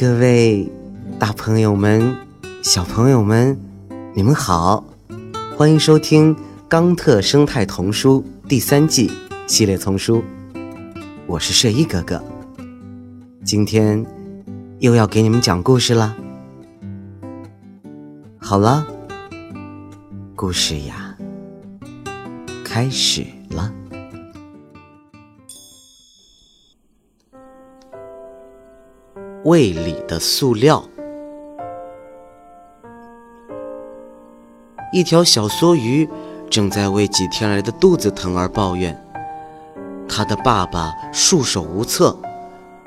各位大朋友们、小朋友们，你们好，欢迎收听《冈特生态童书》第三季系列丛书。我是睡衣哥哥，今天又要给你们讲故事了。好了，故事呀，开始了。胃里的塑料。一条小梭鱼正在为几天来的肚子疼而抱怨，它的爸爸束手无策，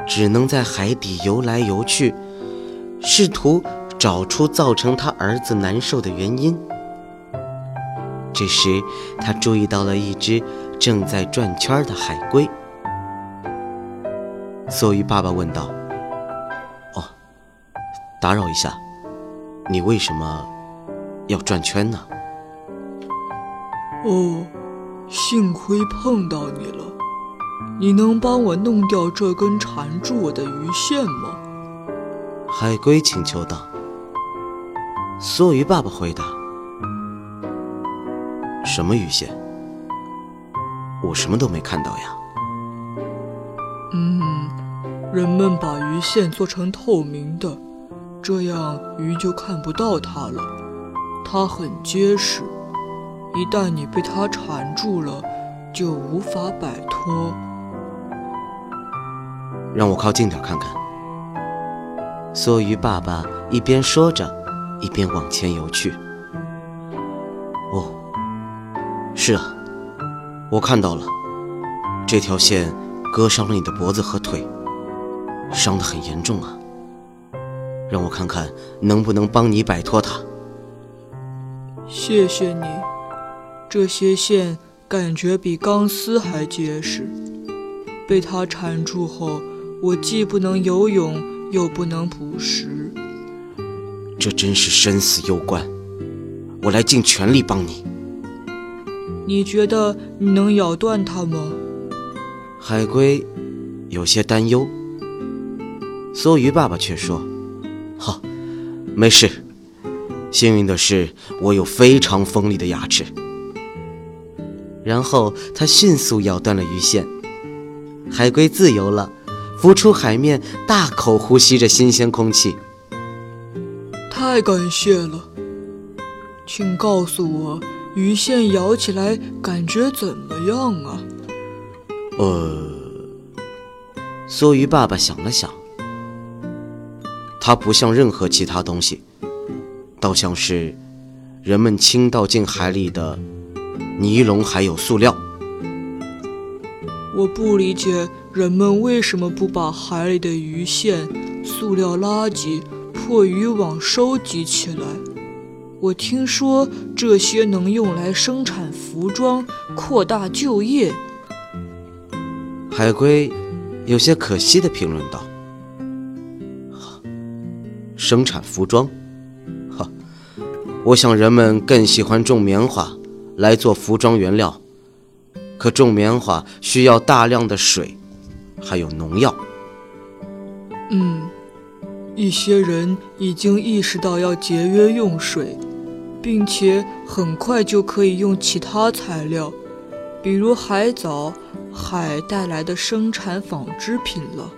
只能在海底游来游去，试图找出造成他儿子难受的原因。这时，他注意到了一只正在转圈的海龟。梭鱼爸爸问道。打扰一下，你为什么要转圈呢？哦，幸亏碰到你了。你能帮我弄掉这根缠住我的鱼线吗？海龟请求道。梭鱼爸爸回答：“什么鱼线？我什么都没看到呀。”嗯，人们把鱼线做成透明的。这样鱼就看不到它了。它很结实，一旦你被它缠住了，就无法摆脱。让我靠近点看看。梭鱼爸爸一边说着，一边往前游去。哦，是啊，我看到了，这条线割伤了你的脖子和腿，伤得很严重啊。让我看看能不能帮你摆脱它。谢谢你，这些线感觉比钢丝还结实。被它缠住后，我既不能游泳，又不能捕食。这真是生死攸关，我来尽全力帮你。你觉得你能咬断它吗？海龟有些担忧。梭鱼爸爸却说。好，没事。幸运的是，我有非常锋利的牙齿。然后他迅速咬断了鱼线，海龟自由了，浮出海面，大口呼吸着新鲜空气。太感谢了，请告诉我，鱼线咬起来感觉怎么样啊？呃，梭鱼爸爸想了想。它不像任何其他东西，倒像是人们倾倒进海里的尼龙还有塑料。我不理解人们为什么不把海里的鱼线、塑料垃圾、破渔网收集起来。我听说这些能用来生产服装，扩大就业。海龟有些可惜地评论道。生产服装，哈，我想人们更喜欢种棉花来做服装原料，可种棉花需要大量的水，还有农药。嗯，一些人已经意识到要节约用水，并且很快就可以用其他材料，比如海藻、海带来的生产纺织品了。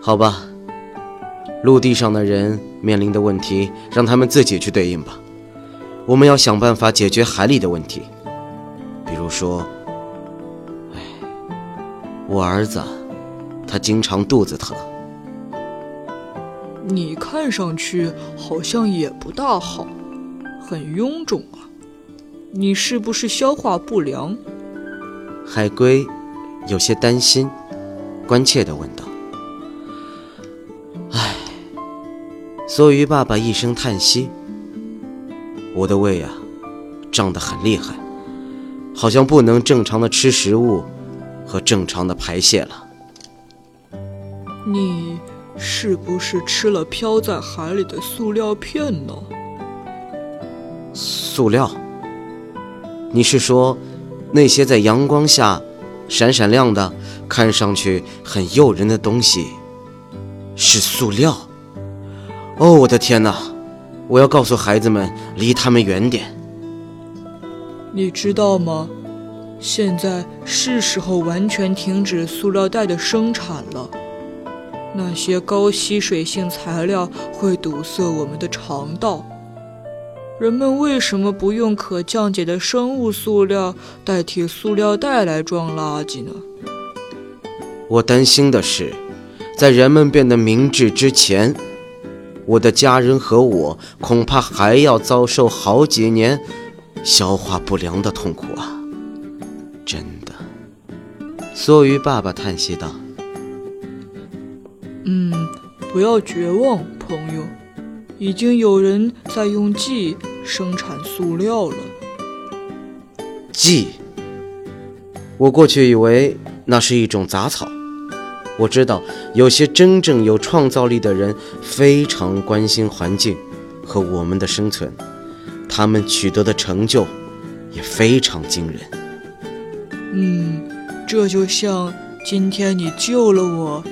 好吧。陆地上的人面临的问题，让他们自己去对应吧。我们要想办法解决海里的问题，比如说，哎，我儿子，他经常肚子疼。你看上去好像也不大好，很臃肿啊。你是不是消化不良？海龟有些担心，关切地问道。梭鱼爸爸一声叹息：“我的胃啊，胀得很厉害，好像不能正常的吃食物和正常的排泄了。”你是不是吃了飘在海里的塑料片呢？塑料？你是说那些在阳光下闪闪亮的、看上去很诱人的东西，是塑料。哦，我的天哪！我要告诉孩子们，离他们远点。你知道吗？现在是时候完全停止塑料袋的生产了。那些高吸水性材料会堵塞我们的肠道。人们为什么不用可降解的生物塑料代替塑料袋来装垃圾呢？我担心的是，在人们变得明智之前，我的家人和我恐怕还要遭受好几年消化不良的痛苦啊！真的，梭鱼爸爸叹息道。嗯，不要绝望，朋友。已经有人在用蓟生产塑料了。蓟，我过去以为那是一种杂草。我知道有些真正有创造力的人非常关心环境和我们的生存，他们取得的成就也非常惊人。嗯，这就像今天你救了我。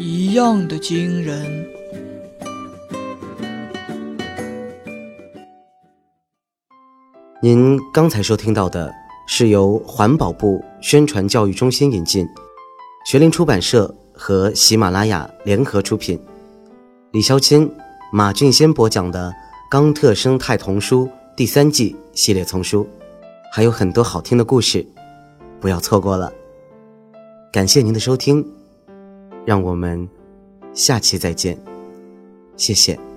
一样的惊人。您刚才收听到的是由环保部宣传教育中心引进，学林出版社和喜马拉雅联合出品，李肖钦、马俊先播讲的《冈特生态童书》第三季系列丛书，还有很多好听的故事，不要错过了。感谢您的收听。让我们下期再见，谢谢。